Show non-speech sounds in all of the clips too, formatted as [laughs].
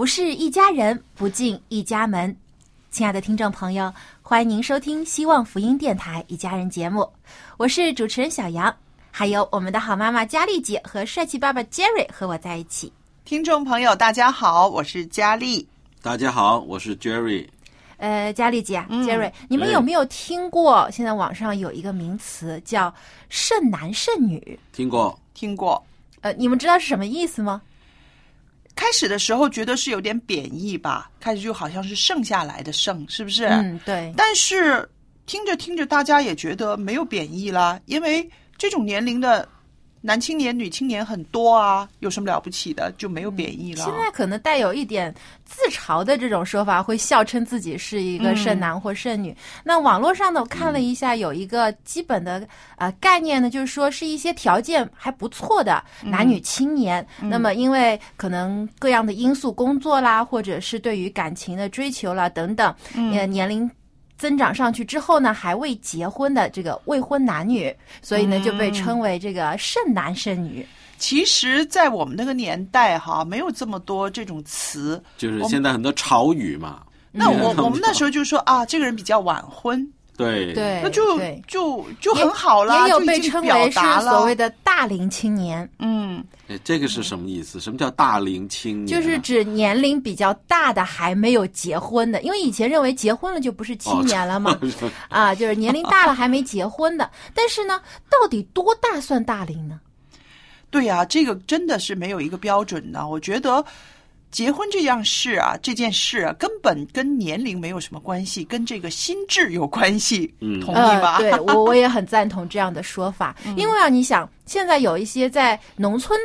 不是一家人，不进一家门。亲爱的听众朋友，欢迎您收听希望福音电台一家人节目，我是主持人小杨，还有我们的好妈妈佳丽姐和帅气爸爸 Jerry 和我在一起。听众朋友，大家好，我是佳丽。大家好，我是 Jerry。呃，佳丽姐 Jerry，你们哎有没有听过？现在网上有一个名词叫“剩男剩女听过？听过，”，呃，你们知道是什么意思吗？开始的时候觉得是有点贬义吧，开始就好像是剩下来的剩，是不是？嗯，对，但是听着听着，大家也觉得没有贬义啦，因为这种年龄的男青年、女青年很多啊，有什么了不起的，就没有贬义了。现在可能带有一点自嘲的这种说法，会笑称自己是一个剩男或剩女。那网络上呢，我看了一下，有一个基本的呃概念呢，就是说是一些条件还不错的男女青年，那么因为可能各样的因素，工作啦，或者是对于感情的追求啦等等，呃，年龄。增长上去之后呢，还未结婚的这个未婚男女，所以呢就被称为这个剩男剩女。其实，在我们那个年代哈，没有这么多这种词。就是现在很多潮语嘛。那我 [laughs] 嗯我们那时候就说啊，这个人比较晚婚，对对，那就就就很好啦，也有被称为是所谓的大龄青年，嗯，哎，这个是什么意思？什么叫大龄青年啊？就是指年龄比较大的还没有结婚的，因为以前认为结婚了就不是青年了嘛，[laughs] 啊，就是年龄大了还没结婚的。[laughs] 但是呢，到底多大算大龄呢？对呀、这个真的是没有一个标准的。我觉得结婚这样事啊，这件事啊，根本跟年龄没有什么关系，跟这个心智有关系。嗯同意吧？呃、对我我也很赞同这样的说法，[laughs] 因为啊，你想现在有一些在农村，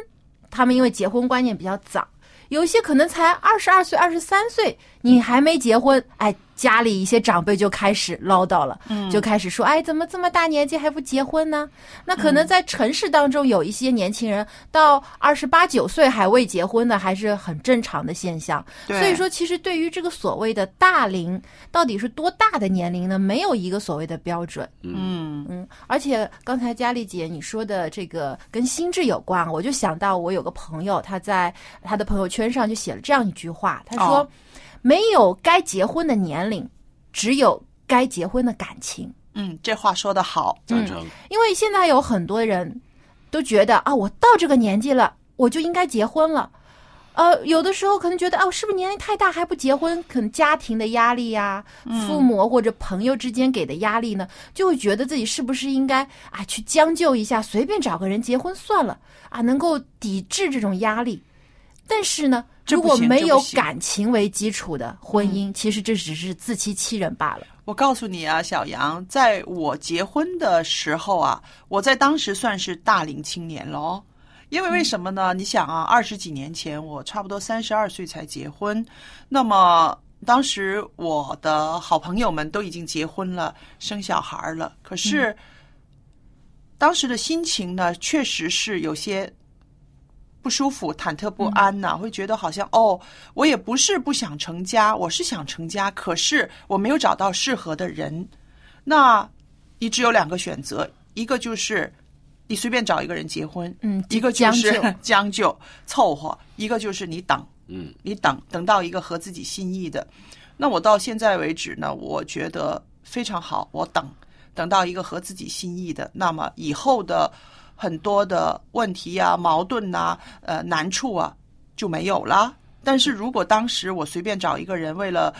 他们因为结婚观念比较早，有一些可能才二十二岁、二十三岁，你还没结婚，哎，家里一些长辈就开始唠叨了，就开始说，哎，怎么这么大年纪还不结婚呢？那可能在城市当中有一些年轻人到二十八九岁还未结婚的，还是很正常的现象。所以说，其实对于这个所谓的大龄，到底是多大的年龄呢？没有一个所谓的标准。嗯，嗯，而且刚才佳丽姐你说的这个跟心智有关，我就想到我有个朋友，他在他的朋友圈上就写了这样一句话，他说：“哦没有该结婚的年龄，只有该结婚的感情。嗯，这话说的好。赞成。因为现在有很多人都觉得啊，我到这个年纪了，我就应该结婚了。呃，有的时候可能觉得啊，我是不是年龄太大还不结婚？可能家庭的压力呀、父母或者朋友之间给的压力呢，就会觉得自己是不是应该啊去将就一下，随便找个人结婚算了啊，能够抵制这种压力。但是呢，如果没有感情为基础的婚姻，其实这只是自欺欺人罢了。我告诉你啊，小杨，在我结婚的时候啊，我在当时算是大龄青年了哦。因为为什么呢？你想啊，二十几年前我差不多三十二岁才结婚，那么当时我的好朋友们都已经结婚了，生小孩了。可是、当时的心情呢，确实是有些不舒服、忐忑不安呐、会觉得好像哦，我也不是不想成家，我是想成家，可是我没有找到适合的人。那你只有两个选择，一个就是你随便找一个人结婚，嗯一个就是 [laughs] 将就将就凑合，一个就是你等，嗯，你等等到一个合自己心意的。那我到现在为止呢，我觉得非常好，我等等到一个合自己心意的，那么以后的很多的问题啊、矛盾呐、呃难处啊就没有了。但是如果当时我随便找一个人，为了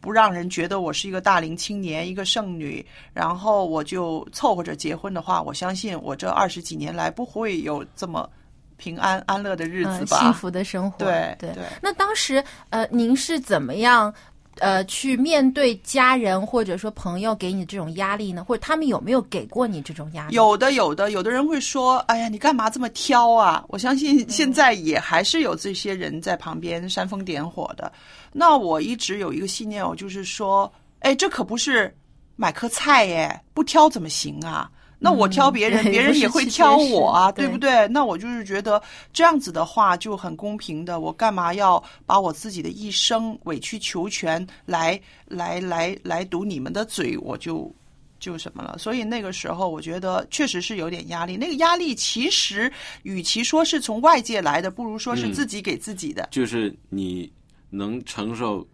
不让人觉得我是一个大龄青年、一个剩女，然后我就凑合着结婚的话，我相信我这二十几年来不会有这么平安安乐的日子吧？嗯幸福的生活。对对对那当时呃，您是怎么样？呃，去面对家人或者说朋友给你这种压力呢？或者他们有没有给过你这种压力？有的，有的，有的人会说：“哎呀，你干嘛这么挑啊？”我相信现在也还是有这些人在旁边煽风点火的。那我一直有一个信念，我就是说，哎，这可不是买颗菜耶，不挑怎么行啊？那我挑别人，对别人也会挑我啊，对对不对？那我就是觉得这样子的话就很公平的，我干嘛要把我自己的一生委曲求全来来来来堵你们的嘴？我就就什么了。所以那个时候，我觉得确实是有点压力。那个压力其实与其说是从外界来的，不如说是嗯自己给自己的。就是你能承受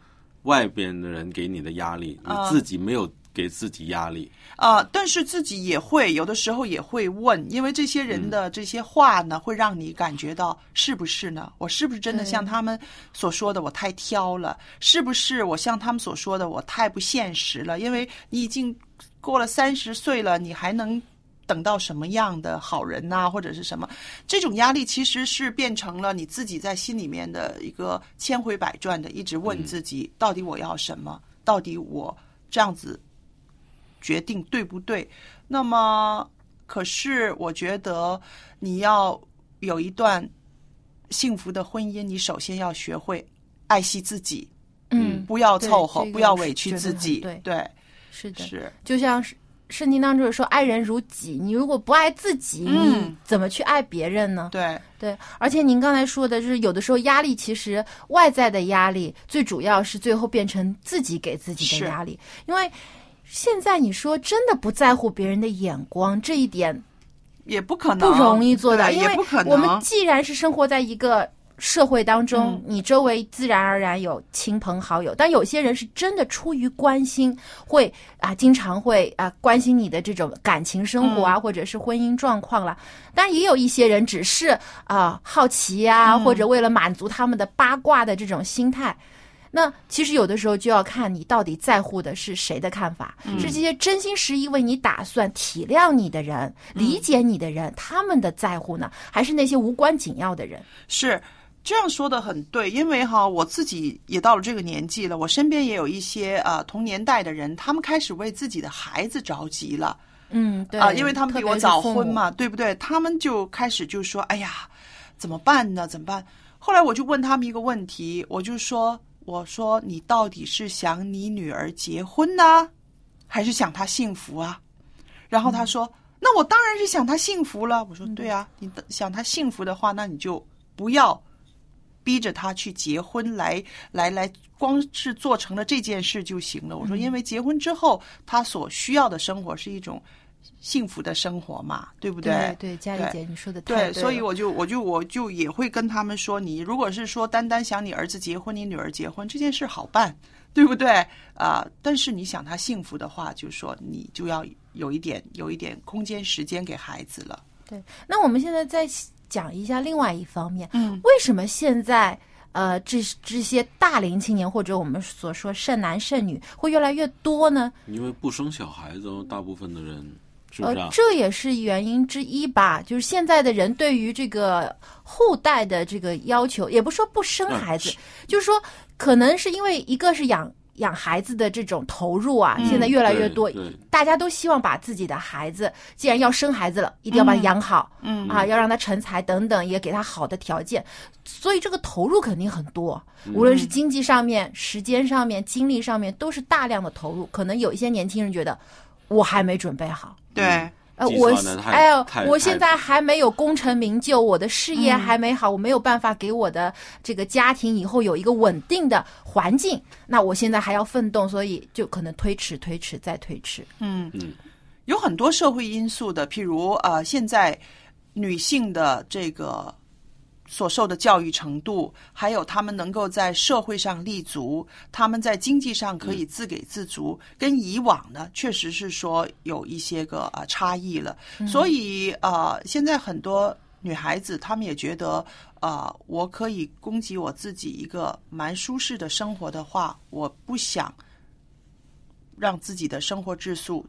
外边的人给你的压力，你啊自己没有给自己压力。啊、但是自己也会有的时候也会问，因为这些人的这些话呢，会让你感觉到是不是呢？我是不是真的像他们所说的我太挑了？是不是我像他们所说的我太不现实了？因为你已经过了三十岁了，你还能等到什么样的好人呐、或者是什么？这种压力其实是变成了你自己在心里面的一个千回百转的，一直问自己，到底我要什么？到底我这样子决定对不对？那么，可是我觉得你要有一段幸福的婚姻，你首先要学会爱惜自己，嗯，不要凑合，不要委屈自己。对对，是的，是。就像是圣经当中有说“爱人如己”，你如果不爱自己，嗯你怎么去爱别人呢？对，对，而且您刚才说的就是，有的时候压力其实外在的压力，最主要是最后变成自己给自己的压力。因为现在你说真的不在乎别人的眼光，这一点也不可能，不容易做到，因为。我们既然是生活在一个社会当中，嗯你周围自然而然有亲朋好友，但有些人是真的出于关心，会啊经常会啊关心你的这种感情生活啊，嗯或者是婚姻状况啦。但，也有一些人只是啊好奇呀、嗯或者为了满足他们的八卦的这种心态。那其实有的时候就要看你到底在乎的是谁的看法，嗯是这些真心实意为你打算、体谅你的人、理解你的人，他们的在乎呢，还是那些无关紧要的人？是这样说的很对，因为哈，我自己也到了这个年纪了，我身边也有一些呃同年代的人，他们开始为自己的孩子着急了。嗯，对啊，因为他们比我早婚嘛，对不对？他们就开始就说：“哎呀，怎么办呢？怎么办？”后来我就问他们一个问题，我就说：“我说你到底是想你女儿结婚呢，还是想她幸福啊？”然后他说：“那我当然是想她幸福了。”我说：“对啊，你的想她幸福的话，那你就不要逼着她去结婚来，来来，光是做成了这件事就行了。”我说：“因为结婚之后，她所需要的生活是一种。”幸福的生活嘛，对不对对，佳丽姐，你说的太对，所以我就我就我就也会跟他们说，你如果是说单单想你儿子结婚，你女儿结婚这件事好办，对不对啊、但是你想他幸福的话，就说你就要有一点有一点空间时间给孩子了。对。那我们现在再讲一下另外一方面，嗯，为什么现在？呃，这这些大龄青年或者我们所说剩男剩女会越来越多呢？因为不生小孩子哦，大部分的人是不是啊，？呃这也是原因之一吧。就是现在的人对于这个后代的这个要求，也不说不生嗯孩子，是就是说可能是因为一个是养养孩子的这种投入啊，嗯现在越来越多大家都希望把自己的孩子，既然要生孩子了，一定要把他养好，嗯啊，要让他成才等等，也给他好的条件，所以这个投入肯定很多，嗯无论是经济上面、时间上面、精力上面，都是大量的投入。可能有一些年轻人觉得我还没准备好，对，呃，我哎呦，我现在还没有功成名就，我的事业还没好，我没有办法给我的这个家庭以后有一个稳定的环境，那我现在还要奋斗，所以就可能推迟、推迟再推迟。嗯。嗯，有很多社会因素的，譬如呃，现在女性的这个所受的教育程度，还有他们能够在社会上立足，他们在经济上可以自给自足，跟以往呢，确实是说有一些个呃差异了。所以呃，现在很多女孩子她们也觉得，呃，我可以供给我自己一个蛮舒适的生活的话，我不想让自己的生活质素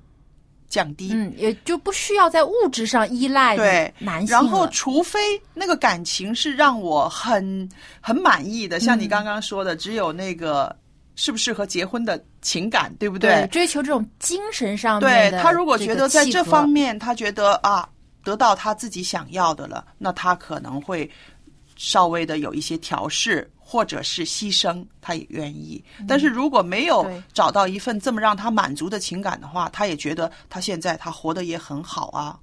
降低。嗯，也就不需要在物质上依赖对男性然后，除非那个感情是让我很很满意的，像你刚刚说的，只有那个适不适合结婚的情感，对不对追求这种精神上对他如果觉得在这方面，他觉得啊，得到他自己想要的了，那他可能会稍微的有一些调试。或者是牺牲，他也愿意。但是如果没有找到一份这么让他满足的情感的话，他也觉得他现在他活得也很好啊。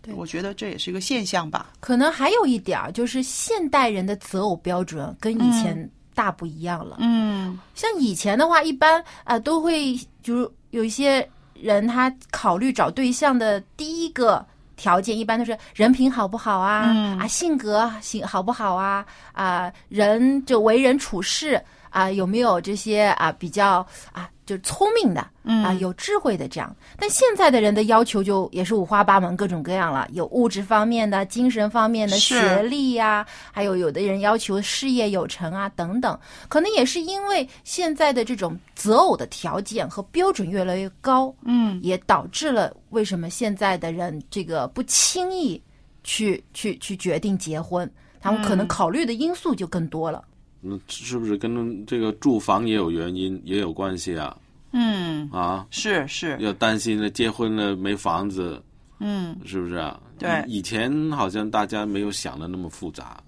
对我觉得这也是一个现象吧。可能还有一点儿，就是现代人的择偶标准跟以前大不一样了。嗯像以前的话，一般啊、呃都会就是有一些人他考虑找对象的第一个条件，一般都是人品好不好啊，嗯。啊性格性好不好啊，啊人就为人处事啊有没有这些啊比较啊就是聪明的嗯啊有智慧的这样。但现在的人的要求就也是五花八门，各种各样了，有物质方面的、精神方面的、学历呀、还有有的人要求事业有成啊等等。可能也是因为现在的这种择偶的条件和标准越来越高，嗯也导致了为什么现在的人这个不轻易去去去决定结婚，他们可能嗯考虑的因素就更多了。那是不是跟这个住房也有原因，也有关系啊？嗯，啊，是是，要担心了，结婚了没房子，嗯是不是啊？对以以前好像大家没有想的那么复杂，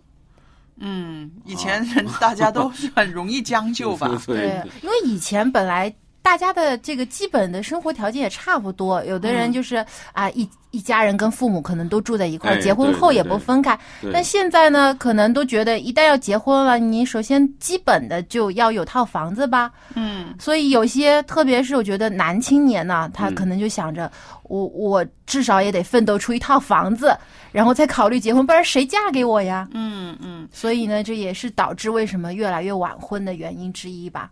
嗯，以前人大家都 [laughs] 是很容易将就吧？对，因为以前本来大家的这个基本的生活条件也差不多，有的嗯人就是啊、一一家人跟父母可能都住在一块儿，哎结婚后也不分开。对但现在呢，可能都觉得一旦要结婚了，你首先基本的就要有套房子吧。嗯所以有些，特别是我觉得男青年呢，他嗯可能就想着，我我至少也得奋斗出一套房子，然后再考虑结婚，不然谁嫁给我呀？嗯嗯，所以呢，这也是导致为什么越来越晚婚的原因之一吧。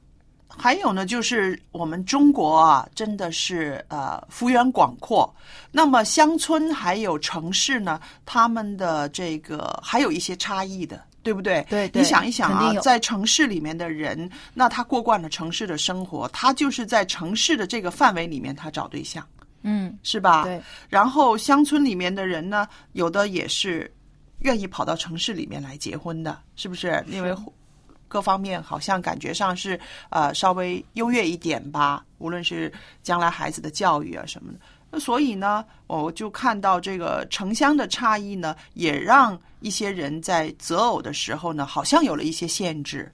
还有呢，就是我们中国啊，真的是呃幅员广阔。那么乡村还有城市呢，他们的这个还有一些差异的。对不对？对对你想一想啊在城市里面的人，那他过惯了城市的生活，他就是在城市的这个范围里面，他找对象，嗯，是吧？对。然后乡村里面的人呢，有的也是愿意跑到城市里面来结婚的，是不是？因为各方面好像感觉上是呃稍微优越一点吧，无论是将来孩子的教育啊什么的。那所以呢，我就看到这个城乡的差异呢，也让一些人在择偶的时候呢，好像有了一些限制。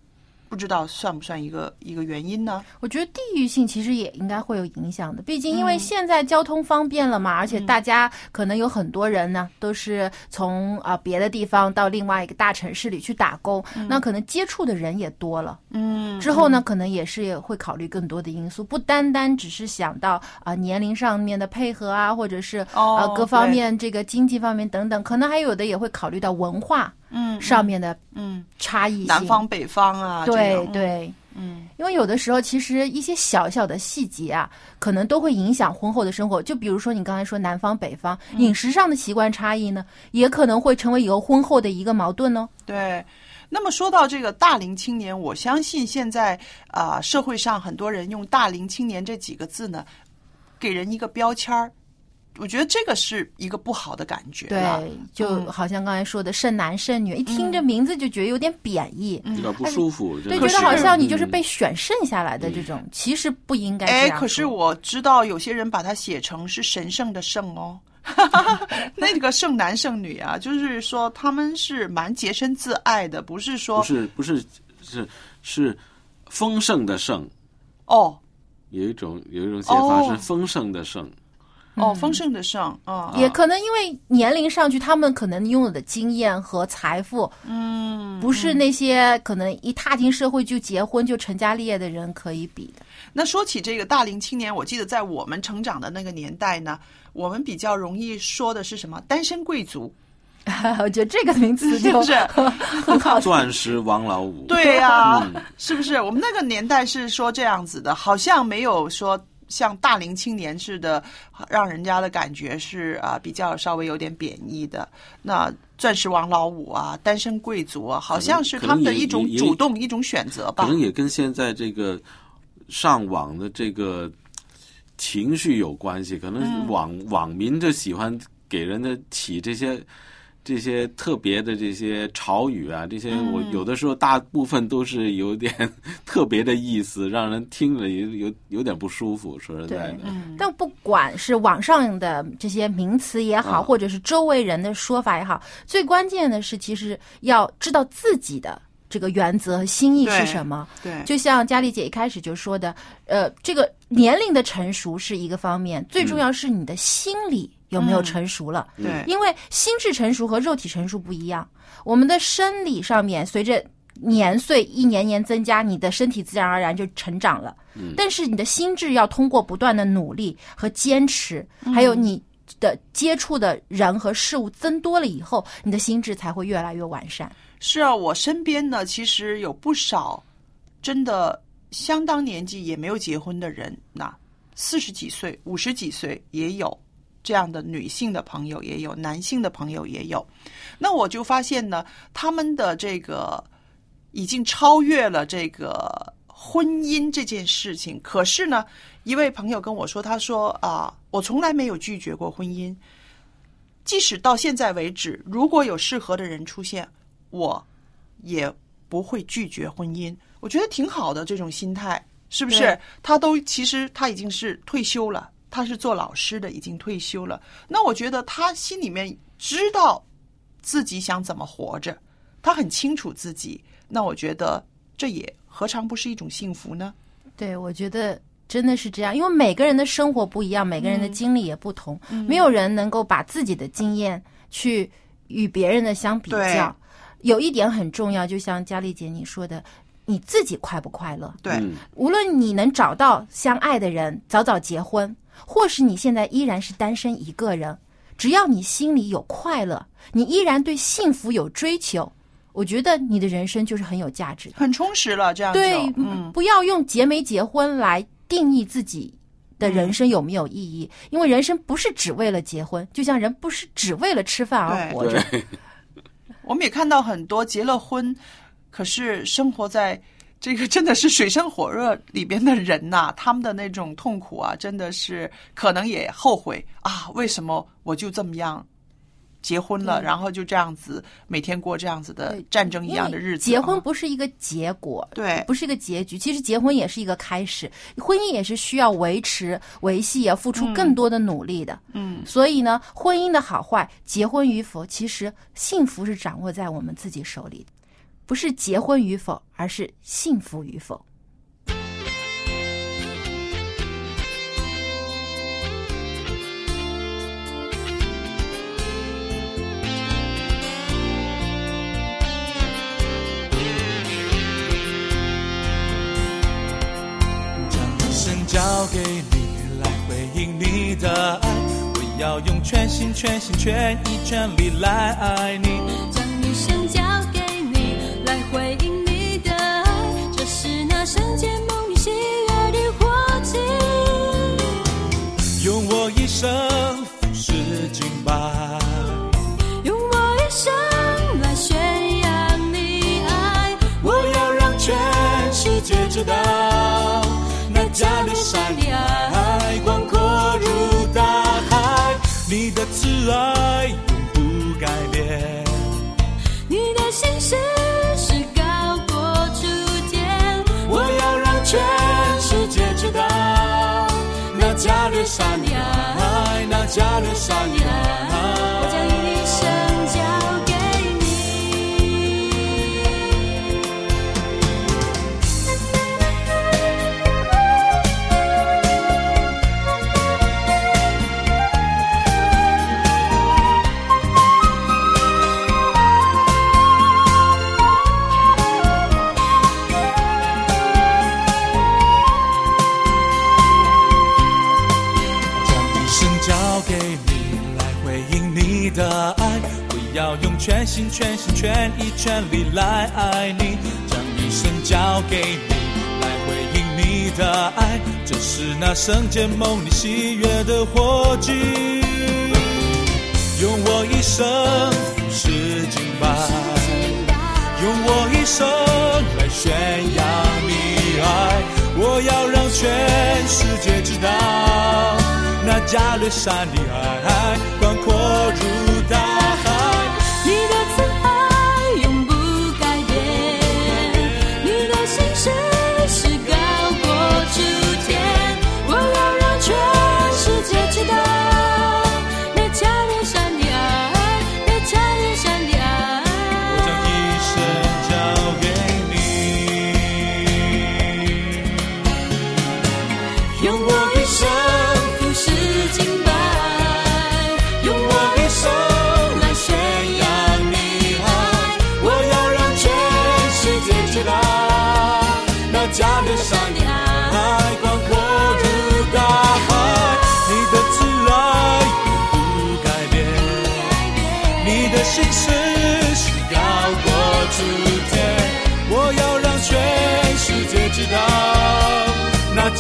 不知道算不算一个一个原因呢？我觉得地域性其实也应该会有影响的，毕竟因嗯。为现在交通方便了嘛，而且大家可能有很多人呢都是从啊、别的地方到另外一个大城市里去打工，那可能接触的人也多了。嗯之后呢，可能也是也会考虑更多的因素，不单单只是想到啊、年龄上面的配合啊，或者是哦啊各方面这个经济方面等等，可能还有的也会考虑到文化嗯上面的嗯，差异性。南方北方啊，对，对。嗯因为有的时候，其实一些小小的细节啊，可能都会影响婚后的生活。就比如说你刚才说南方北方饮食上的习惯差异呢，也可能会成为以后婚后的一个矛盾哦。对。那么说到这个大龄青年，我相信现在啊、社会上很多人用“大龄青年”这几个字呢，给人一个标签儿。我觉得这个是一个不好的感觉。对，就嗯。好像刚才说的剩男剩女，一听这名字就觉得有点贬义，有点不舒服。对，觉得好像你就是嗯被选剩下来的这种，其实不应该这哎，可是我知道有些人把它写成是神圣的圣哦，[laughs] 那个剩男剩女啊，就是说他们是蛮洁身自爱的，不是说不是不是是是丰盛的盛，哦。有一种有一种写法哦。是丰盛的盛，哦，丰盛的上啊，也可能因为年龄上去，他们可能拥有的经验和财富，嗯，不是那些可能一踏进社会就结婚就成家立业的人可以比的。那说起这个大龄青年，我记得在我们成长的那个年代呢，我们比较容易说的是什么？单身贵族，[laughs] 我觉得这个名字就是不是很好？钻石王老五，对呀、嗯是不是？我们那个年代是说这样子的，好像没有说像大龄青年似的，让人家的感觉是啊、比较稍微有点贬义的。那钻石王老五啊，单身贵族啊，好像是他们的一种主动一种选择吧可。能也跟现在这个上网的这个情绪有关系。可嗯能网、网民就喜欢给人的起这些这些特别的这些潮语啊，这些嗯。我有的时候大部分都是有点特别的意思，让人听了有有有点不舒服。说实在的，嗯。但不管是网上的这些名词也好，啊或者是周围人的说法也好，最关键的是，其实要知道自己的这个原则和心意是什么。对，就像佳丽姐一开始就说的，呃，这个年龄的成熟是一个方面，最重要是你的心理有没有成熟了。对，因为心智成熟和肉体成熟不一样，我们的生理上面随着年岁一年年增加，你的身体自然而然就成长了。嗯但是你的心智要通过不断的努力和坚持，还有你的接触的人和事物增多了以后，你的心智才会越来越完善。是啊，我身边呢，其实有不少真的相当年纪也没有结婚的人，那四十几岁、五十几岁也有这样的女性的朋友，也有男性的朋友也有。那我就发现呢，他们的这个已经超越了这个婚姻这件事情。可是呢，一位朋友跟我说，他说啊，我从来没有拒绝过婚姻。即使到现在为止，如果有适合的人出现，我也不会拒绝婚姻。我觉得挺好的这种心态，是不是？他都其实他已经是退休了，他是做老师的，已经退休了。那我觉得他心里面知道自己想怎么活着，他很清楚自己。那我觉得这也何尝不是一种幸福呢？对，我觉得真的是这样，因为每个人的生活不一样，每个人的经历也不同，没有人能够把自己的经验去与别人的相比较。有一点很重要，就像佳丽姐你说的，你自己快不快乐？对，嗯无论你能找到相爱的人，早早结婚，或是你现在依然是单身一个人，只要你心里有快乐，你依然对幸福有追求，我觉得你的人生就是很有价值。很充实了，这样就对，嗯，不要用结没结婚来定义自己的人生有没有意义，因为人生不是只为了结婚，就像人不是只为了吃饭而活着。我们也看到很多结了婚，可是生活在这个真的是水深火热里边的人呐、他们的那种痛苦啊，真的是可能也后悔啊，为什么我就这么样结婚了，然后就这样子每天过这样子的战争一样的日子啊、结婚不是一个结果，对不是一个结局。其实结婚也是一个开始，婚姻也是需要维持、维系，也付出更多的努力的。嗯，所以呢，婚姻的好坏，结婚与否，其实幸福是掌握在我们自己手里的，不是结婚与否，而是幸福与否。将一生交给你来回应你的爱，我要用全心全心全意全力来爱你。将一生交给，回应你的爱，这是那圣洁梦里喜悦的火祭。用我一生服侍敬拜，用我一生来宣扬你爱，我要让全世界知道，那加利山的爱广阔如大海，你的慈爱那加略山的爱，那加勒山要用全心全心全意全力来爱你，将一生交给你，来回应你的爱，这是那圣洁梦里喜悦的火炬。用我一生是敬拜，用我一生来宣扬你爱，我要让全世界知道，那加略山的爱广阔如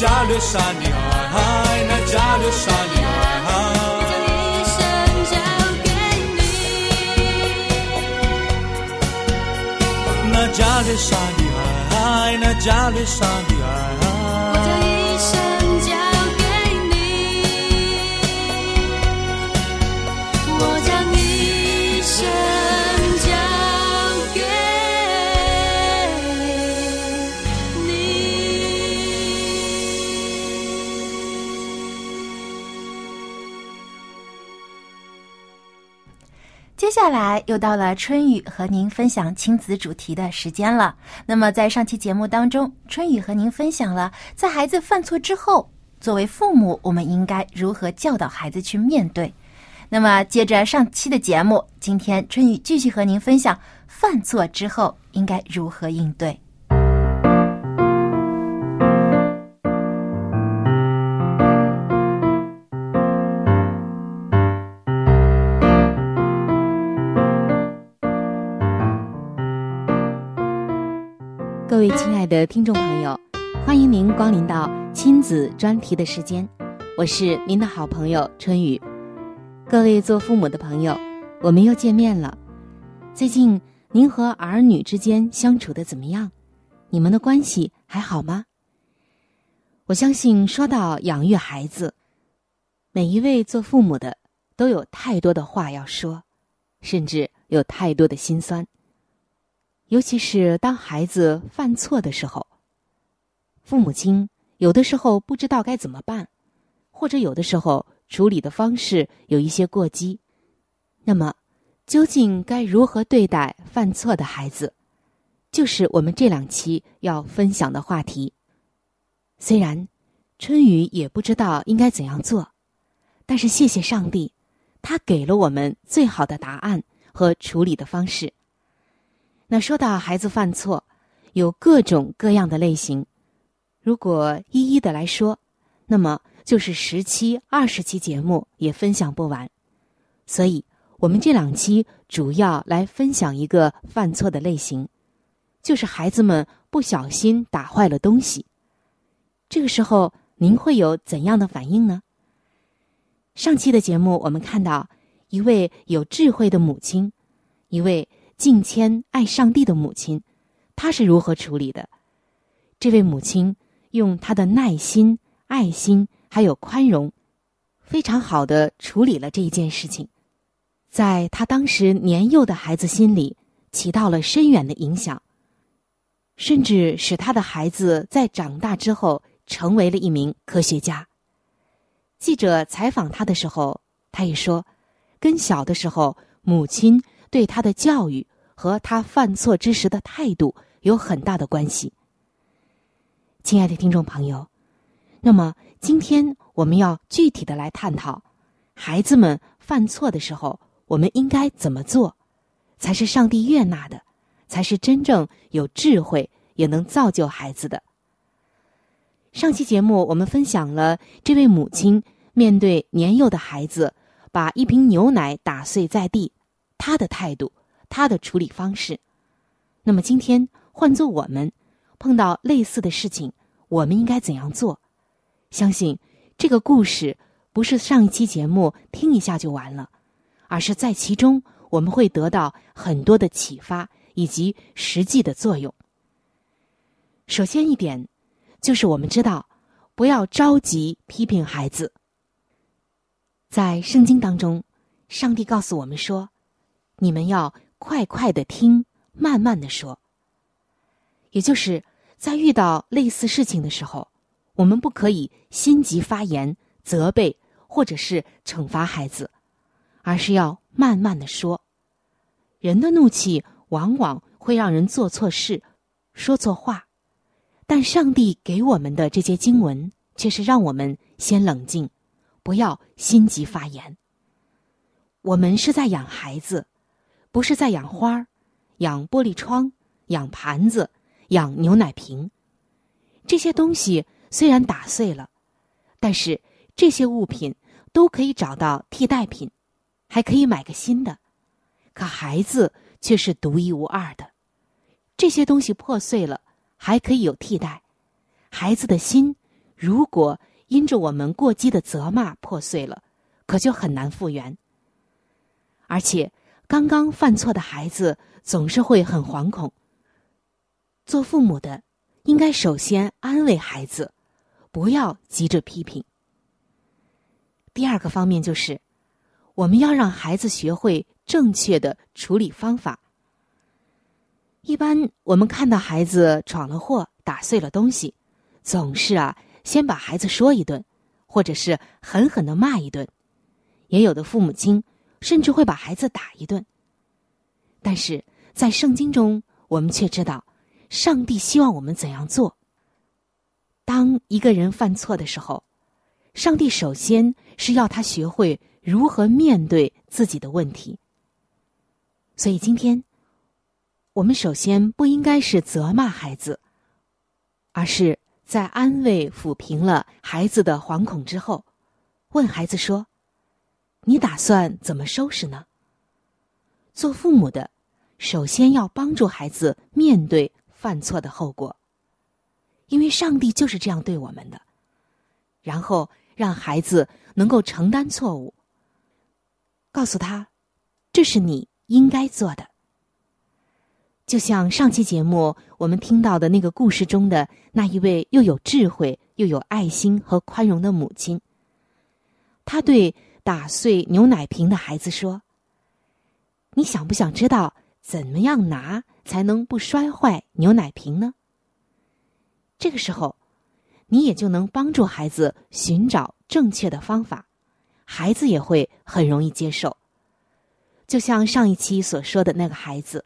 加略山的爱，那加略山的爱。一生交给你，那加略山的爱，那加略山的接下来又到了春雨和您分享亲子主题的时间了。那么在上期节目当中，春雨和您分享了在孩子犯错之后，作为父母我们应该如何教导孩子去面对。那么接着上期的节目，今天春雨继续和您分享犯错之后应该如何应对。位亲爱的听众朋友，欢迎您光临到亲子专题的时间，我是您的好朋友春雨。各位做父母的朋友，我们又见面了。最近您和儿女之间相处的怎么样？你们的关系还好吗？我相信说到养育孩子，每一位做父母的都有太多的话要说，甚至有太多的心酸。尤其是当孩子犯错的时候，父母亲有的时候不知道该怎么办，或者有的时候处理的方式有一些过激。那么，究竟该如何对待犯错的孩子，就是我们这两期要分享的话题。虽然春雨也不知道应该怎样做，但是谢谢上帝，他给了我们最好的答案和处理的方式。那说到孩子犯错，有各种各样的类型，如果一一的来说，那么就是十期、二十期节目也分享不完。所以，我们这两期主要来分享一个犯错的类型，就是孩子们不小心打坏了东西。这个时候，您会有怎样的反应呢？上期的节目，我们看到一位有智慧的母亲，一位。敬谦爱上帝的母亲，她是如何处理的？这位母亲用她的耐心、爱心还有宽容，非常好的处理了这一件事情，在她当时年幼的孩子心里起到了深远的影响，甚至使他的孩子在长大之后成为了一名科学家。记者采访他的时候，他也说，跟小的时候母亲。对他的教育和他犯错之时的态度有很大的关系。亲爱的听众朋友，那么今天我们要具体的来探讨，孩子们犯错的时候，我们应该怎么做，才是上帝悦纳的，才是真正有智慧也能造就孩子的。上期节目我们分享了这位母亲面对年幼的孩子，把一瓶牛奶打碎在地。他的态度，他的处理方式。那么今天换做我们碰到类似的事情，我们应该怎样做？相信这个故事不是上一期节目听一下就完了，而是在其中我们会得到很多的启发以及实际的作用。首先一点，就是我们知道不要着急批评孩子。在圣经当中，上帝告诉我们说：“你们要快快的听，慢慢的说。”也就是在遇到类似事情的时候，我们不可以心急发言、责备或者是惩罚孩子，而是要慢慢的说。人的怒气往往会让人做错事、说错话，但上帝给我们的这些经文却是让我们先冷静。不要心急发言。我们是在养孩子，不是在养花、养玻璃窗、养盘子、养牛奶瓶。这些东西虽然打碎了，但是这些物品都可以找到替代品，还可以买个新的。可孩子却是独一无二的。这些东西破碎了，还可以有替代。孩子的心，如果……因着我们过激的责骂破碎了，可就很难复原。而且，刚刚犯错的孩子总是会很惶恐。做父母的应该首先安慰孩子，不要急着批评。第二个方面就是，我们要让孩子学会正确的处理方法。一般我们看到孩子闯了祸、打碎了东西，总是啊。先把孩子说一顿，或者是狠狠的骂一顿，也有的父母亲甚至会把孩子打一顿。但是在圣经中，我们却知道，上帝希望我们怎样做。当一个人犯错的时候，上帝首先是要他学会如何面对自己的问题。所以今天，我们首先不应该是责骂孩子，而是。在安慰、抚平了孩子的惶恐之后，问孩子说：“你打算怎么收拾呢？”做父母的，首先要帮助孩子面对犯错的后果，因为上帝就是这样对我们的。然后让孩子能够承担错误，告诉他，这是你应该做的。就像上期节目我们听到的那个故事中的那一位又有智慧又有爱心和宽容的母亲，她对打碎牛奶瓶的孩子说：“你想不想知道怎么样拿才能不摔坏牛奶瓶呢？”这个时候，你也就能帮助孩子寻找正确的方法，孩子也会很容易接受。就像上一期所说的那个孩子。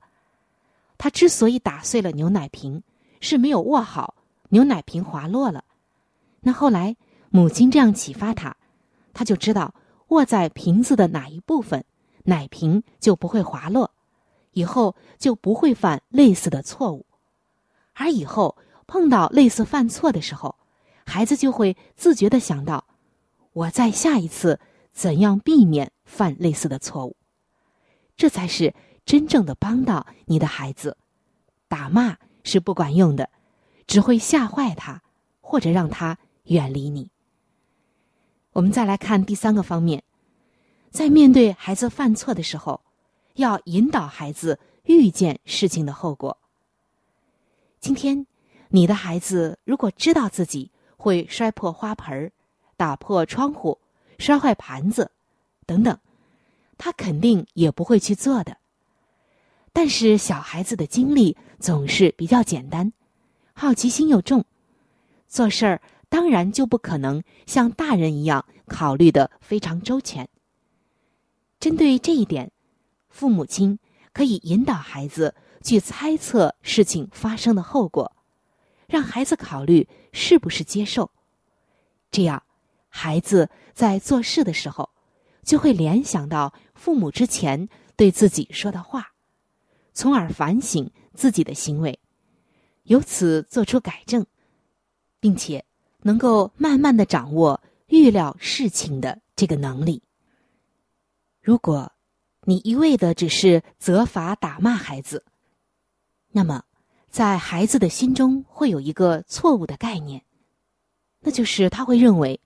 他之所以打碎了牛奶瓶，是没有握好，牛奶瓶滑落了。那后来母亲这样启发他，他就知道握在瓶子的哪一部分，奶瓶就不会滑落，以后就不会犯类似的错误。而以后碰到类似犯错的时候，孩子就会自觉的想到，我在下一次怎样避免犯类似的错误，这才是。真正的帮到你的孩子，打骂是不管用的，只会吓坏他，或者让他远离你。我们再来看第三个方面，在面对孩子犯错的时候，要引导孩子预见事情的后果。今天，你的孩子如果知道自己会摔破花盆儿打破窗户、摔坏盘子等等，他肯定也不会去做的。但是小孩子的精力总是比较简单，好奇心又重，做事儿当然就不可能像大人一样考虑的非常周全。针对这一点，父母亲可以引导孩子去猜测事情发生的后果，让孩子考虑是不是接受，这样孩子在做事的时候就会联想到父母之前对自己说的话。从而反省自己的行为，由此做出改正，并且能够慢慢的掌握预料事情的这个能力。如果你一味的只是责罚打骂孩子，那么在孩子的心中会有一个错误的概念，那就是他会认为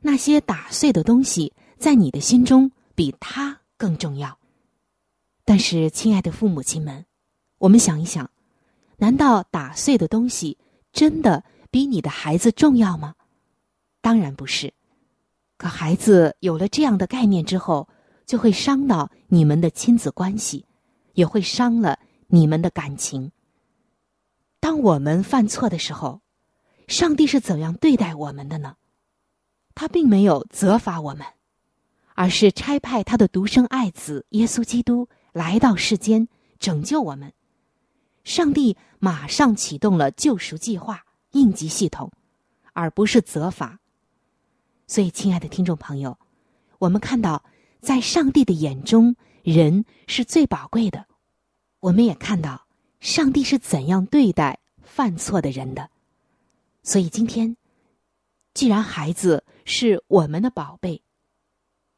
那些打碎的东西在你的心中比他更重要。但是，亲爱的父母亲们，我们想一想，难道打碎的东西真的比你的孩子重要吗？当然不是。可孩子有了这样的概念之后，就会伤到你们的亲子关系，也会伤了你们的感情。当我们犯错的时候，上帝是怎样对待我们的呢？他并没有责罚我们，而是差派他的独生爱子耶稣基督来到世间拯救我们。上帝马上启动了救赎计划应急系统，而不是责罚。所以，亲爱的听众朋友，我们看到，在上帝的眼中，人是最宝贵的。我们也看到，上帝是怎样对待犯错的人的。所以，今天，既然孩子是我们的宝贝，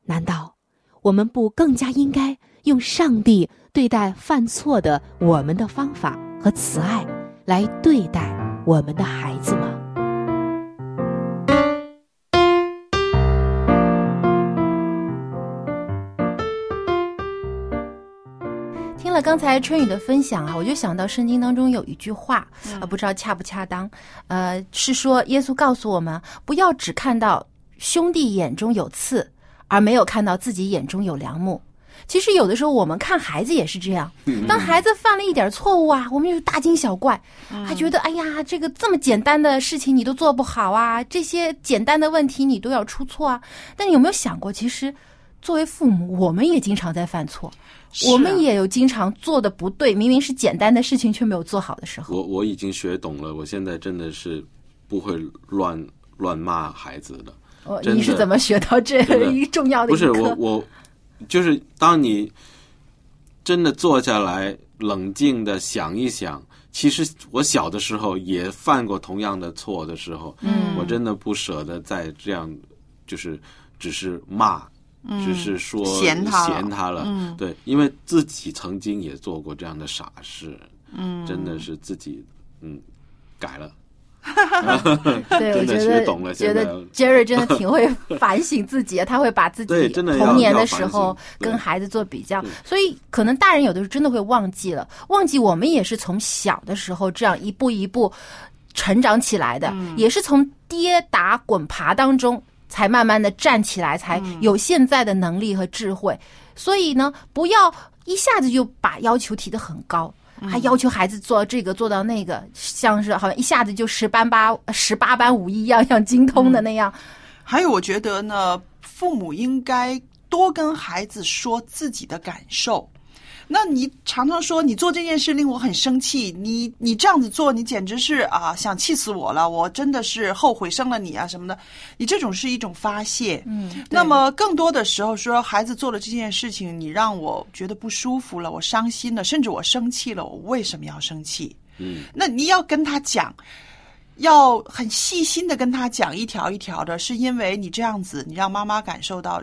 难道我们不更加应该用上帝对待犯错的我们的方法和慈爱来对待我们的孩子吗？听了刚才春雨的分享啊，我就想到圣经当中有一句话，呃，不知道恰不恰当，呃，是说耶稣告诉我们，不要只看到兄弟眼中有刺，而没有看到自己眼中有良木。其实有的时候我们看孩子也是这样，当孩子犯了一点错误啊，我们就大惊小怪，还觉得哎呀，这个这么简单的事情你都做不好啊，这些简单的问题你都要出错啊。但你有没有想过，其实作为父母，我们也经常在犯错。啊我们也有经常做的不对，明明是简单的事情却没有做好的时候。我我已经学懂了，我现在真的是不会乱乱骂孩子的。你是怎么学到这一重要的不是？我我就是当你真的坐下来冷静的想一想，其实我小的时候也犯过同样的错的时候，嗯我真的不舍得再这样，就是只是骂。只是说嗯嫌他了嫌他了，嗯对，因为自己曾经也做过这样的傻事，嗯真的是自己嗯改了，[laughs] 对，我真的觉学懂了，得觉得 Jerry 真的 [laughs] 挺会反省自己的，他会把自己童年的时候跟孩子做比较，所以可能大人有的时候真的会忘记了，忘记我们也是从小的时候这样一步一步成长起来的，嗯也是从跌打滚爬当中才慢慢的站起来，才嗯有现在的能力和智慧。所以呢，不要一下子就把要求提得很高。嗯还要求孩子做这个做到那个，像是好像一下子就十班八十八般武艺，样样精通的那样。还有，我觉得呢，父母应该多跟孩子说自己的感受。那你常常说你做这件事令我很生气，你你这样子做，你简直是啊想气死我了，我真的是后悔生了你啊什么的。你这种是一种发泄，嗯，那么更多的时候说，孩子做了这件事情，你让我觉得不舒服了，我伤心了，甚至我生气了，我为什么要生气？嗯，那你要跟他讲，要很细心的跟他讲一条一条的，是因为你这样子，你让妈妈感受到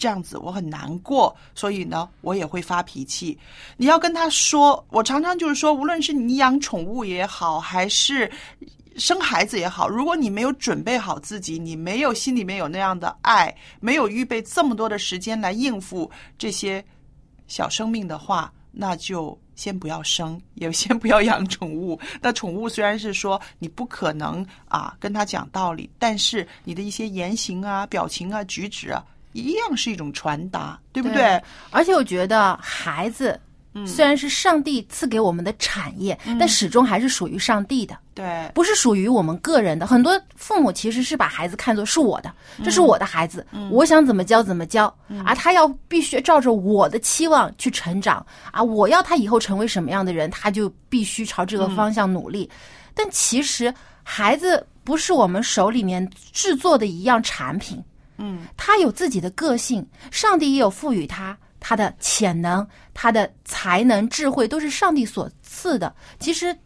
这样子我很难过，所以呢，我也会发脾气。你要跟他说，我常常就是说，无论是你养宠物也好，还是生孩子也好，如果你没有准备好自己，你没有心里面有那样的爱，没有预备这么多的时间来应付这些小生命的话，那就先不要生，也先不要养宠物。那宠物虽然是说你不可能啊跟他讲道理，但是你的一些言行啊、表情啊、举止啊，一样是一种传达，对不对？而且我觉得孩子虽然是上帝赐给我们的产业，但始终还是属于上帝的。对，不是属于我们个人的。很多父母其实是把孩子看作是我的，这是我的孩子，我想怎么教怎么教，而，他要必须照着我的期望去成长啊，我要他以后成为什么样的人，他就必须朝这个方向努力。但其实孩子不是我们手里面制作的一样产品，嗯，他有自己的个性，上帝也有赋予他他的潜能、他的才能、智慧，都是上帝所赐的。其实，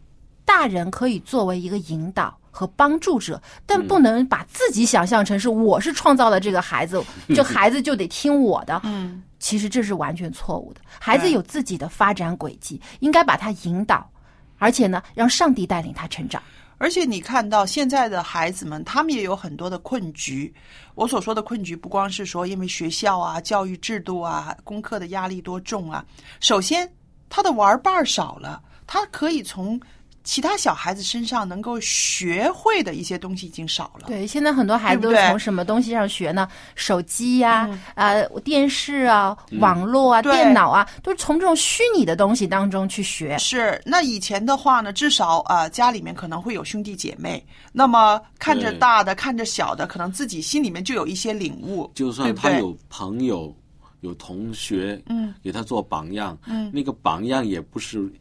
大人可以作为一个引导和帮助者，但不能把自己想象成是我是创造了这个孩子，[laughs] 这孩子就得听我的。嗯，其实这是完全错误的。孩子有自己的发展轨迹，应该把他引导，而且呢，让上帝带领他成长。而且你看到现在的孩子们，他们也有很多的困局。我所说的困局，不光是说因为学校啊、教育制度啊、功课的压力多重啊。首先，他的玩伴少了，他可以从其他小孩子身上能够学会的一些东西已经少了。对，现在很多孩子都从什么东西上学呢？手机呀、呃，电视啊、网络啊、电脑啊，都是从这种虚拟的东西当中去学。是，那以前的话呢，至少啊、呃家里面可能会有兄弟姐妹，那么看着大的，看着小的，可能自己心里面就有一些领悟，就算他有朋友、有同学，嗯，给他做榜样，嗯。那个榜样也不是，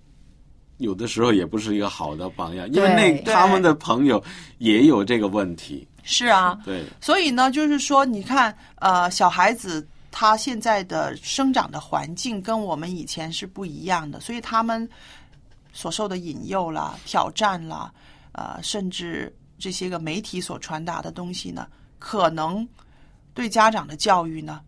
有的时候也不是一个好的榜样，因为那他们的朋友也有这个问题，是啊，对，所以呢，就是说，你看，呃，小孩子他现在的生长的环境跟我们以前是不一样的，所以他们所受的引诱啦、挑战啦，呃，甚至这些个媒体所传达的东西呢，可能对家长的教育呢。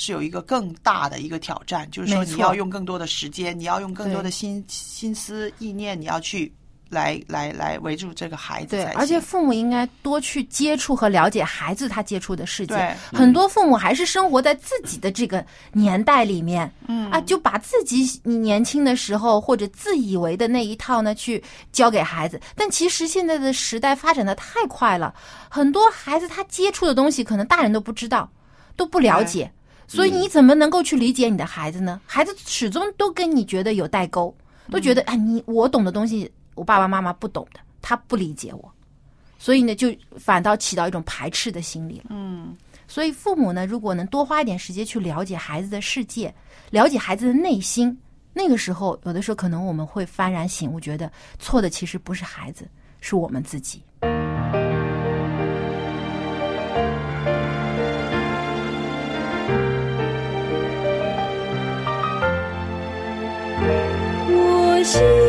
是有一个更大的一个挑战，就是说你要用更多的时间，你要用更多的心心思意念，你要去来来来围住这个孩子对，而且父母应该多去接触和了解孩子他接触的世界。对很多父母还是生活在自己的这个年代里面，嗯啊，就把自己年轻的时候或者自以为的那一套呢去教给孩子。但其实现在的时代发展的太快了，很多孩子他接触的东西可能大人都不知道，都不了解。所以你怎么能够去理解你的孩子呢？孩子始终都跟你觉得有代沟，都觉得哎，你我懂的东西，我爸爸妈妈不懂的，他不理解我，所以呢，就反倒起到一种排斥的心理了。嗯，所以父母呢，如果能多花一点时间去了解孩子的世界，了解孩子的内心，那个时候，有的时候可能我们会幡然醒悟，觉得错的其实不是孩子，是我们自己。我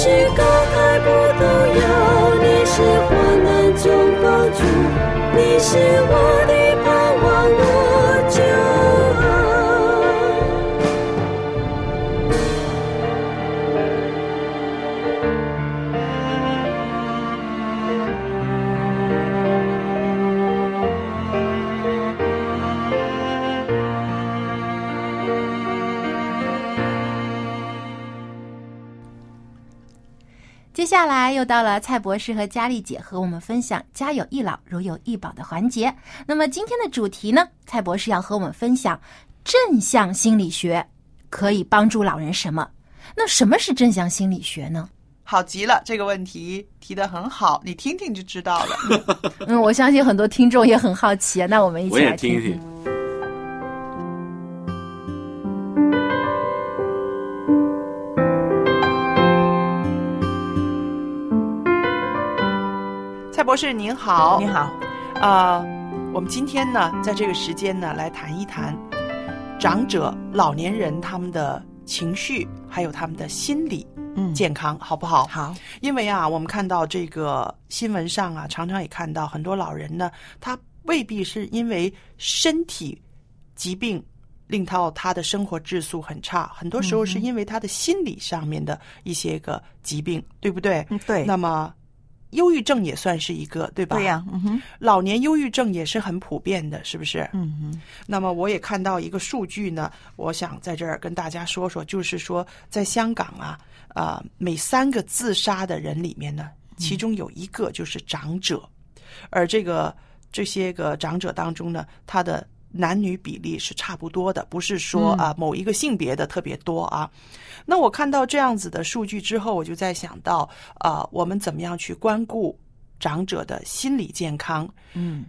是高台不动摇，你是患难中帮助，你是我又到了蔡博士和佳丽姐和我们分享“家有一老，如有一宝”的环节。那么今天的主题呢，蔡博士要和我们分享正向心理学可以帮助老人什么？那什么是正向心理学呢？好极了，这个问题提得很好，你听听就知道了。[laughs] [laughs] 嗯，我相信很多听众也很好奇啊。那我们一起我也来听一听。博士您好，你好，啊、我们今天呢，在这个时间呢，来谈一谈长者、老年人他们的情绪，还有他们的心理嗯，健康，好不好？好，因为啊，我们看到这个新闻上啊，常常也看到很多老人呢，他未必是因为身体疾病令到他的生活质素很差，很多时候是因为他的心理上面的一些个疾病，对不对？嗯，对，那么，忧郁症也算是一个，对吧？对呀，嗯哼，老年忧郁症也是很普遍的，是不是？嗯哼，那么我也看到一个数据呢，我想在这儿跟大家说说，就是说在香港啊，啊、每三个自杀的人里面呢，其中有一个就是长者，而这个这些个长者当中呢，他的男女比例是差不多的，不是说啊、某一个性别的特别多啊。那我看到这样子的数据之后，我就在想到啊、我们怎么样去关顾长者的心理健康？嗯，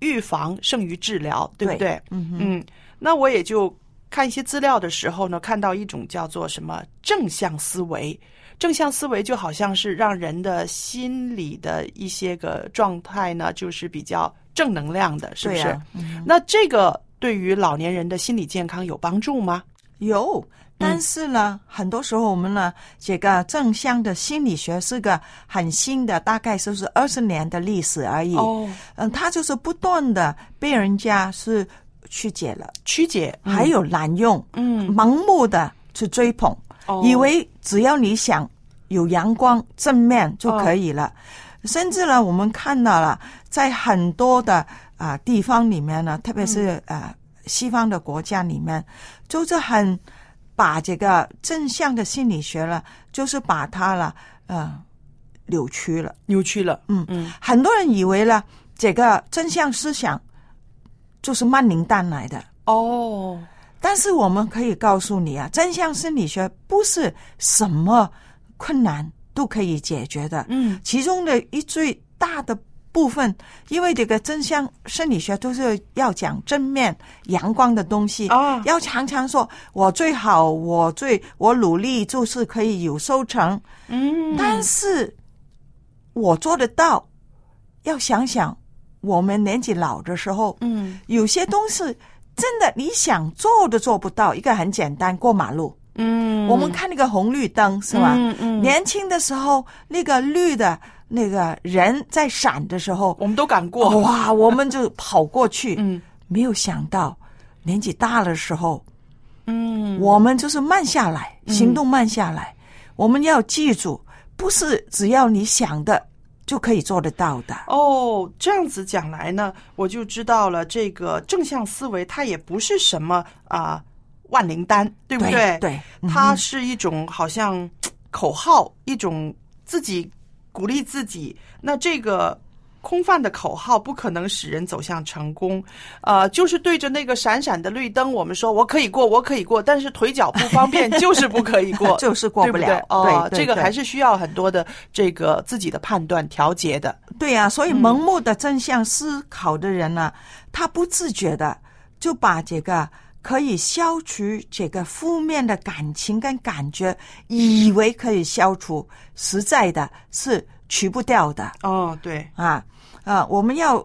预防胜于治疗，对不对？嗯哼，嗯，那我也就看一些资料的时候呢，看到一种叫做什么正向思维。正向思维就好像是让人的心理的一些个状态呢，就是比较正能量的，是不是？那这个对于老年人的心理健康有帮助吗？有，但是呢，很多时候我们呢，这个正向的心理学是个很新的，大概就是二十年的历史而已。哦，嗯，它就是不断的被人家是曲解了，曲解，还有滥用，嗯，盲目的去追捧，哦以为只要你想有阳光正面就可以了。甚至呢，我们看到了，在很多的啊、地方里面呢，特别是呃西方的国家里面，就是很把这个正向的心理学呢，就是把它了呃扭曲了。扭曲了，嗯。嗯，很多人以为呢，这个正向思想就是曼宁丹来的。哦，但是我们可以告诉你啊，正向心理学不是什么困难都可以解决的。嗯，其中的一最大的部分，因为这个正向生理学都是要讲正面、阳光的东西，哦要常常说我最好，我最我努力就是可以有收成。嗯，但是我做得到，要想想我们年纪老的时候，嗯有些东西真的你想做都做不到。一个很简单，过马路，嗯，我们看那个红绿灯是吧？嗯嗯，年轻的时候，那个绿的那个人在闪的时候，我们都敢过，哇，我们就跑过去。嗯没有想到年纪大的时候，嗯，我们就是慢下来，行动慢下来。我们要记住，不是只要你想的就可以做得到的。哦，这样子讲来呢，我就知道了，这个正向思维它也不是什么啊、万灵丹，对不对对？嗯它是一种好像口号，一种自己鼓励自己。那这个空泛的口号不可能使人走向成功，呃，就是对着那个闪闪的绿灯，我们说我可以过，我可以过，但是腿脚不方便，就是不可以过，[laughs] 就是过不了对对？哦，对对对。这个还是需要很多的这个自己的判断调节的。对呀、所以盲目的正向思考的人呢，他不自觉的就把这个可以消除这个负面的感情跟感觉，以为可以消除，实在的是去不掉的哦，对，啊啊！我们要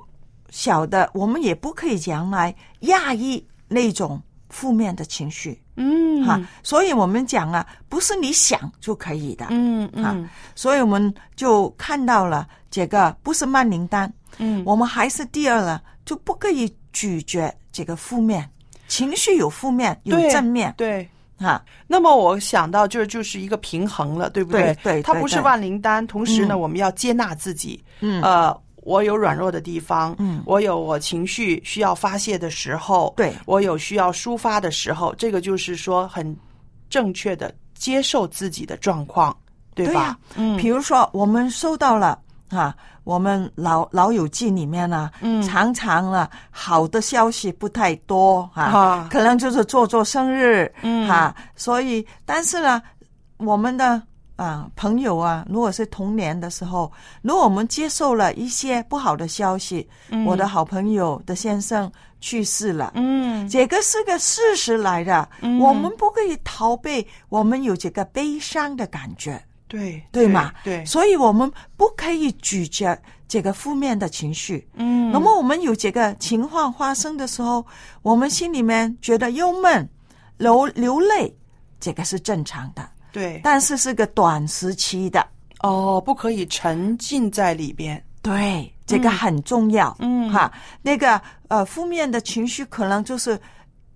晓得，我们也不可以将来压抑那种负面的情绪。嗯哈，所以我们讲啊，不是你想就可以的。嗯啊嗯，所以我们就看到了这个不是曼灵丹。嗯我们还是第二了，就不可以咀嚼这个负面情绪，有负面有正面。对。哈。那么我想到就是就是一个平衡了，对不对？对它不是万灵丹，同时呢，嗯。我们要接纳自己。嗯。呃，我有软弱的地方，嗯。我有我情绪需要发泄的时候，对。我有需要抒发的时候，这个就是说很正确的接受自己的状况，对吧？嗯，比如说，我们收到了啊，我们老老友记里面呢、嗯。常常啊好的消息不太多啊，啊。可能就是做做生日，嗯。啊，所以但是呢，我们的啊朋友啊，如果是童年的时候，如果我们接受了一些不好的消息，嗯。我的好朋友的先生去世了，嗯。这个是个事实来的，嗯。我们不可以逃避，我们有这个悲伤的感觉。对对嘛？对，所以我们不可以咀嚼这个负面的情绪。嗯那么我们有这个情况发生的时候，我们心里面觉得忧闷、流流泪，这个是正常的，对，但是是个短时期的。哦，不可以沉浸在里边。对，这个很重要。嗯哈，那个呃，负面的情绪可能就是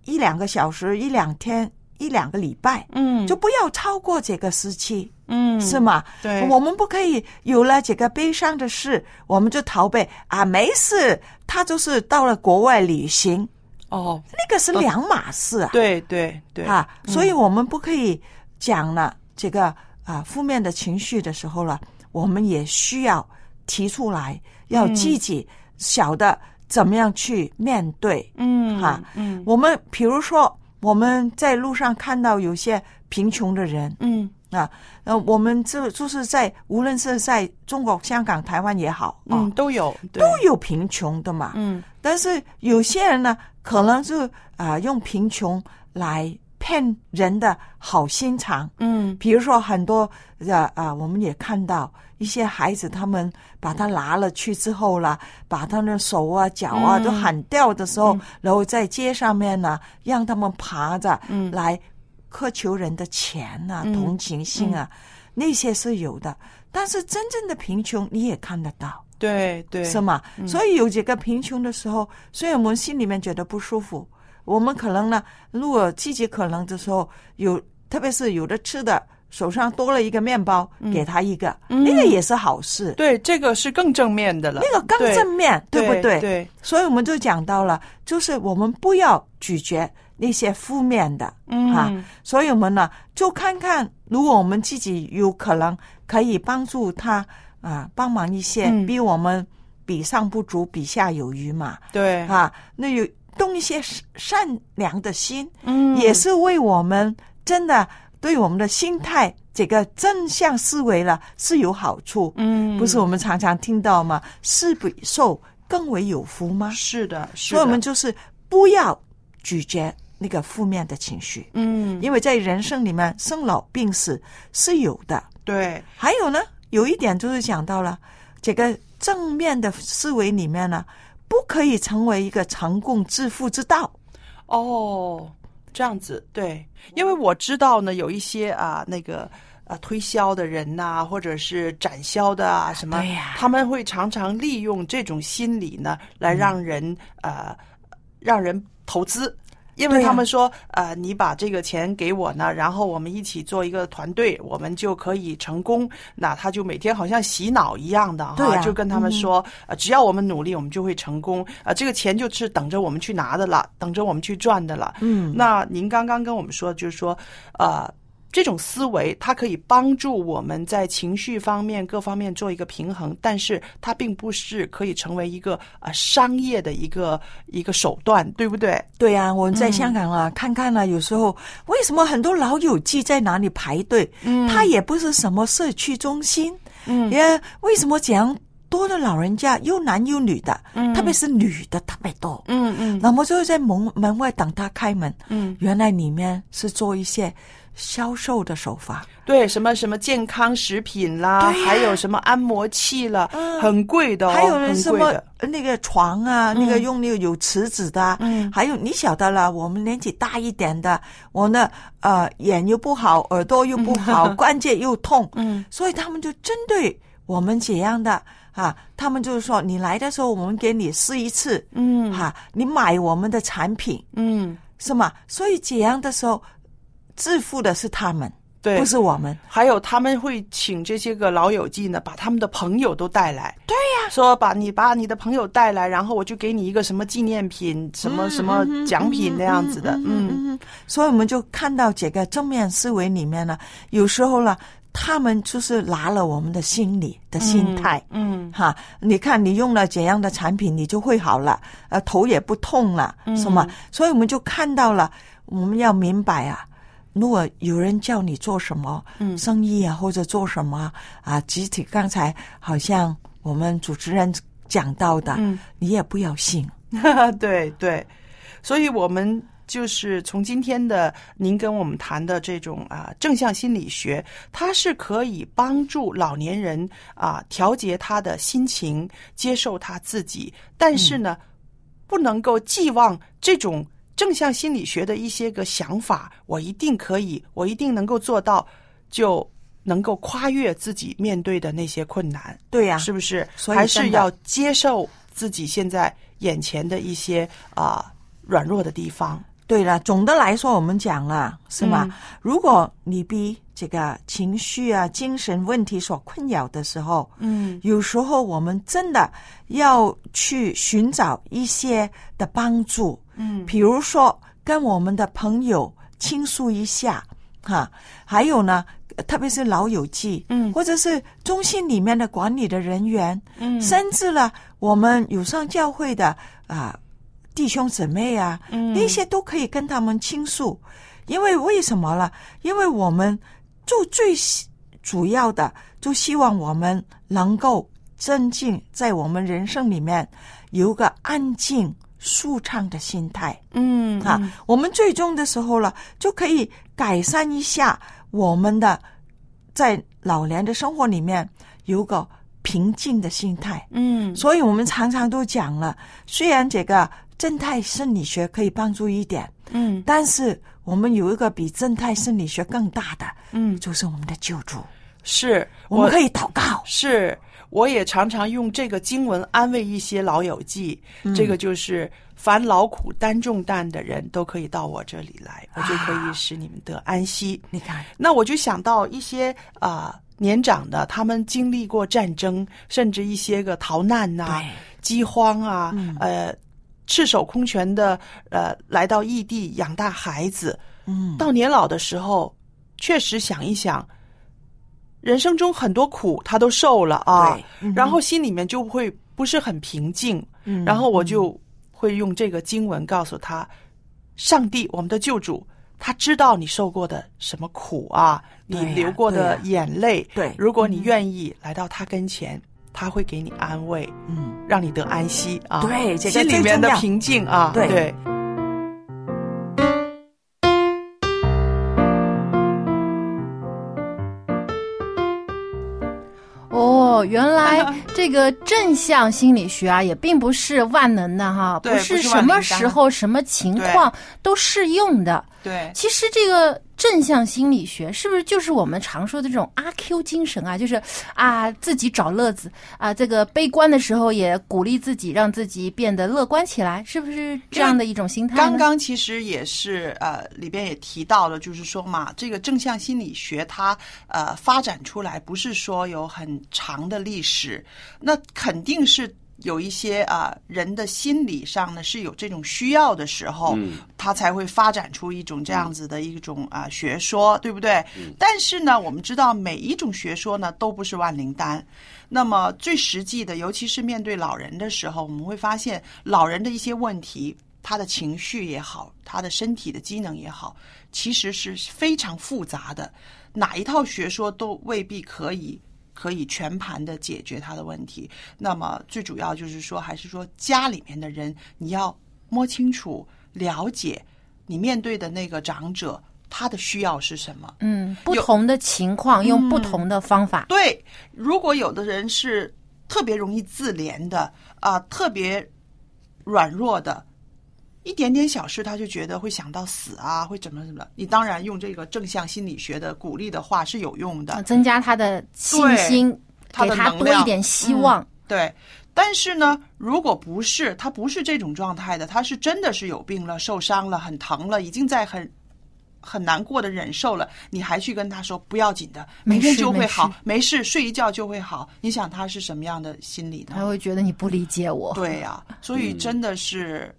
一两个小时、一两天、一两个礼拜，嗯就不要超过这个时期。嗯是吗？对我们不可以有了这个悲伤的事，我们就逃避啊，没事。他就是到了国外旅行，哦，那个是两码事啊。对对对啊，嗯所以我们不可以讲了这个啊负面的情绪的时候了，我们也需要提出来，要嗯自己晓得怎么样去面对。嗯哈嗯我们比如说我们在路上看到有些贫穷的人，嗯啊，呃，我们这就是在无论是在中国、香港、台湾也好，啊嗯，都有都有贫穷的嘛。嗯。但是有些人呢，可能是啊、用贫穷来骗人的好心肠。嗯。比如说很多的啊、我们也看到一些孩子，他们把他拿了去之后了，把他的手啊、脚啊嗯。都喊掉的时候，然后在街上面呢，让他们爬着嗯。来苛求人的钱啊、嗯同情心啊，那些是有的。但是真正的贫穷你也看得到。对对是吗？嗯所以有几个贫穷的时候，所以我们心里面觉得不舒服，我们可能呢，如果自己可能的时候，有特别是有的吃的，手上多了一个面包，给他一个，嗯那个也是好事。对，这个是更正面的了，那个更正面，对不对？对，所以我们就讲到了，就是我们不要拒绝那些负面的，嗯哈。所以我们呢，就看看，如果我们自己有可能可以帮助他啊，帮忙一些，嗯比我们比上不足，比下有余嘛，对啊，那有动一些善善良的心，嗯也是为我们真的对我们的心态这个正向思维了是有好处。嗯不是我们常常听到吗？施比受更为有福吗？是的，是所以我们就是不要拒绝那个负面的情绪，嗯，因为在人生里面生老病死是有的。对，还有呢，有一点就是讲到了这个正面的思维里面呢，不可以成为一个成功致富之道。哦，这样子，对，因为我知道呢，有一些啊，那个啊推销的人呐、或者是展销的啊，什么，他们会常常利用这种心理呢，来让人、呃，让人投资。因为他们说，呃，你把这个钱给我呢，然后我们一起做一个团队，我们就可以成功。那他就每天好像洗脑一样的哈，就跟他们说，呃，只要我们努力，我们就会成功。呃，这个钱就是等着我们去拿的了，等着我们去赚的了。嗯那您刚刚跟我们说，就是说，呃，这种思维它可以帮助我们在情绪方面各方面做一个平衡，但是它并不是可以成为一个呃商业的一个一个手段，对不对？对呀、我们在香港啊，看看啊，有时候为什么很多老友记在哪里排队？嗯它也不是什么社区中心，嗯也为什么这样多的老人家又男又女的，嗯特别是女的特别多。嗯嗯那么就在门门外等他开门，嗯原来里面是做一些销售的手法。对，什么什么健康食品啦，还有什么按摩器啦，很贵的、哦，还有人什么。那个床啊，那个嗯用那个有瓷子的，嗯。还有你晓得了，我们年纪大一点的，我呢呃眼又不好，耳朵又不好，[laughs] 关节又痛，嗯，所以他们就针对我们这样的啊，他们就是说你来的时候，我们给你试一次，嗯。哈、你买我们的产品嗯，是吗？所以这样的时候，致富的是他们，对，不是我们。还有他们会请这些个老友记呢，把他们的朋友都带来。对呀、说把你把你的朋友带来，然后我就给你一个什么纪念品、什么什么奖品那样子的。嗯嗯，所以我们就看到这个正面思维里面呢，有时候呢，他们就是拿了我们的心理的心态。嗯哈，你看你用了怎样的产品，你就会好了，呃，头也不痛了，嗯是吗？所以我们就看到了，我们要明白啊，如果有人叫你做什么，嗯。生意啊，或者做什么啊，集体刚才好像我们主持人讲到的，嗯。你也不要信。[laughs] 对对，所以我们就是从今天的您跟我们谈的这种啊正向心理学，它是可以帮助老年人啊调节他的心情，接受他自己，但是呢，不能够寄望这种正向心理学的一些个想法，我一定可以，我一定能够做到，就。能够跨越自己面对的那些困难，对呀、是不是？所以还是要接受自己现在眼前的一些啊、软弱的地方。对了，总的来说，我们讲了是吗？嗯如果你被这个情绪啊、精神问题所困扰的时候，嗯有时候我们真的要去寻找一些的帮助，嗯。比如说跟我们的朋友倾诉一下，哈，还有呢，特别是老友记，嗯。或者是中心里面的管理的人员，嗯。甚至呢，我们有上教会的啊、弟兄姊妹啊，嗯。那些都可以跟他们倾诉，因为为什么呢？因为我们就最希主要的，就希望我们能够增进在我们人生里面有个安静、舒畅的心态。嗯啊，我们最终的时候了，就可以改善一下我们的在老年的生活里面有个平静的心态。嗯所以我们常常都讲了，虽然这个正态生理学可以帮助一点，嗯但是我们有一个比正态生理学更大的，嗯，就是我们的救助。是我们可以祷告。是，我也常常用这个经文安慰一些老友记。嗯。这个就是凡劳苦担重担的人都可以到我这里来，我就可以使你们得安息。你看，那我就想到一些啊、年长的，他们经历过战争，甚至一些个逃难呐、饥荒啊，嗯。呃，赤手空拳的呃来到异地养大孩子，嗯，到年老的时候，确实想一想，人生中很多苦他都受了啊，嗯然后心里面就会不是很平静，嗯然后我就会用这个经文告诉他，上帝，我们的救主。他知道你受过的什么苦啊，你流过的眼泪。对如果你愿意来到他跟前，他会给你安慰，嗯，让你得安息啊。对这个心里面的平静啊。对对，哦，原来 [laughs] 这个正向心理学啊，也并不是万能的哈，不是什么时候、什么情况都适用的。对。其实这个正向心理学是不是就是我们常说的这种阿 Q 精神啊？就是啊，自己找乐子啊，这个悲观的时候也鼓励自己，让自己变得乐观起来，是不是这样的一种心态？刚刚其实也是呃，里边也提到了，就是说嘛，这个正向心理学它呃发展出来不是说有很长的历史，那肯定是。有一些啊、人的心理上呢是有这种需要的时候，嗯他才会发展出一种这样子的一种啊、学说，对不对？但是呢，我们知道每一种学说呢都不是万灵丹。那么最实际的，尤其是面对老人的时候，我们会发现老人的一些问题，他的情绪也好，他的身体的机能也好，其实是非常复杂的，哪一套学说都未必可以。可以全盘的解决他的问题。那么最主要就是说，还是说家里面的人，你要摸清楚、了解你面对的那个长者他的需要是什么。嗯，不同的情况用不同的方法。对，如果有的人是特别容易自怜的啊、特别软弱的，一点点小事他就觉得会想到死啊，会怎么怎么的。你当然用这个正向心理学的鼓励的话是有用的，呃增加他的信心，他给他多一点希望。嗯对，但是呢，如果不是他不是这种状态的，他是真的是有病了、受伤了、很疼了，已经在很很难过的忍受了，你还去跟他说不要紧的，没明天事就会好事，没事，睡一觉就会好。你想他是什么样的心理呢？他会觉得你不理解我。对呀、所以真的是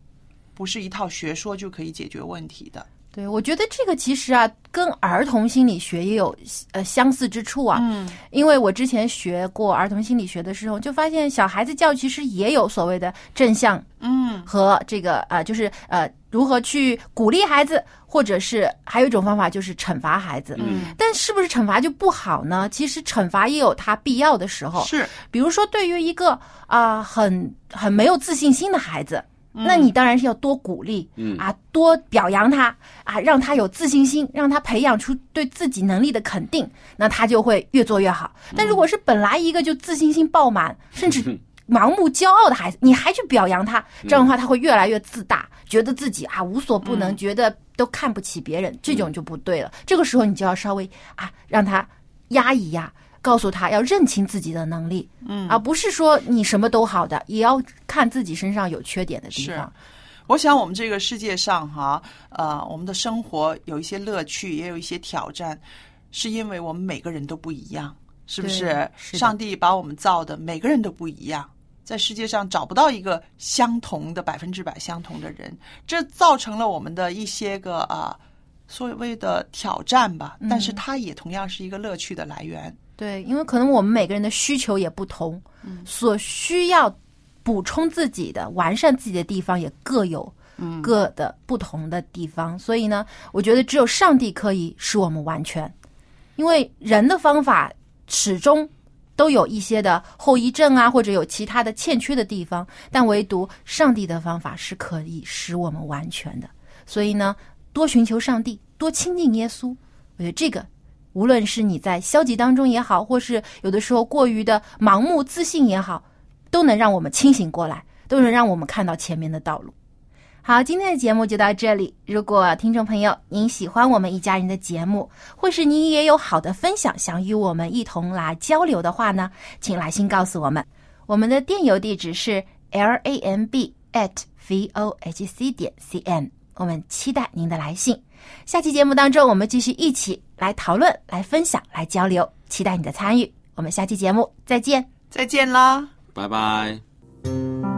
不是一套学说就可以解决问题的。对，我觉得这个其实啊，跟儿童心理学也有呃相似之处啊。嗯，因为我之前学过儿童心理学的时候，就发现小孩子教育其实也有所谓的正向，嗯，和这个呃，就是呃，如何去鼓励孩子，或者是还有一种方法就是惩罚孩子。嗯，但是不是惩罚就不好呢？其实惩罚也有它必要的时候。是，比如说对于一个啊、很很没有自信心的孩子。那你当然是要多鼓励，嗯啊，多表扬他啊，让他有自信心，让他培养出对自己能力的肯定，那他就会越做越好。但如果是本来一个就自信心爆满，[laughs] 甚至盲目骄傲的孩子，你还去表扬他，这样的话他会越来越自大，觉得自己啊无所不能，觉得都看不起别人，这种就不对了。这个时候你就要稍微啊让他压一压。告诉他要认清自己的能力，嗯而不是说你什么都好的，也要看自己身上有缺点的地是方。我想我们这个世界上哈，呃，我们的生活有一些乐趣，也有一些挑战，是因为我们每个人都不一样，是不是？是上帝把我们造的每个人都不一样，在世界上找不到一个相同的百分之百相同的人，这造成了我们的一些个啊、所谓的挑战吧。嗯但是它也同样是一个乐趣的来源。对，因为可能我们每个人的需求也不同，嗯所需要补充自己的、完善自己的地方也各有嗯各的不同的地方。所以呢，我觉得只有上帝可以使我们完全，因为人的方法始终都有一些的后遗症啊，或者有其他的欠缺的地方，但唯独上帝的方法是可以使我们完全的。所以呢，多寻求上帝，多亲近耶稣，我觉得这个无论是你在消极当中也好，或是有的时候过于的盲目自信也好，都能让我们清醒过来，都能让我们看到前面的道路。好，今天的节目就到这里。如果听众朋友您喜欢我们一家人的节目，或是您也有好的分享想与我们一同来交流的话呢，请来信告诉我们。我们的电邮地址是 l a m b at v o h c 点 c n，我们期待您的来信。下期节目当中，我们继续一起来讨论、来分享、来交流，期待你的参与。我们下期节目再见。再见啦。拜拜。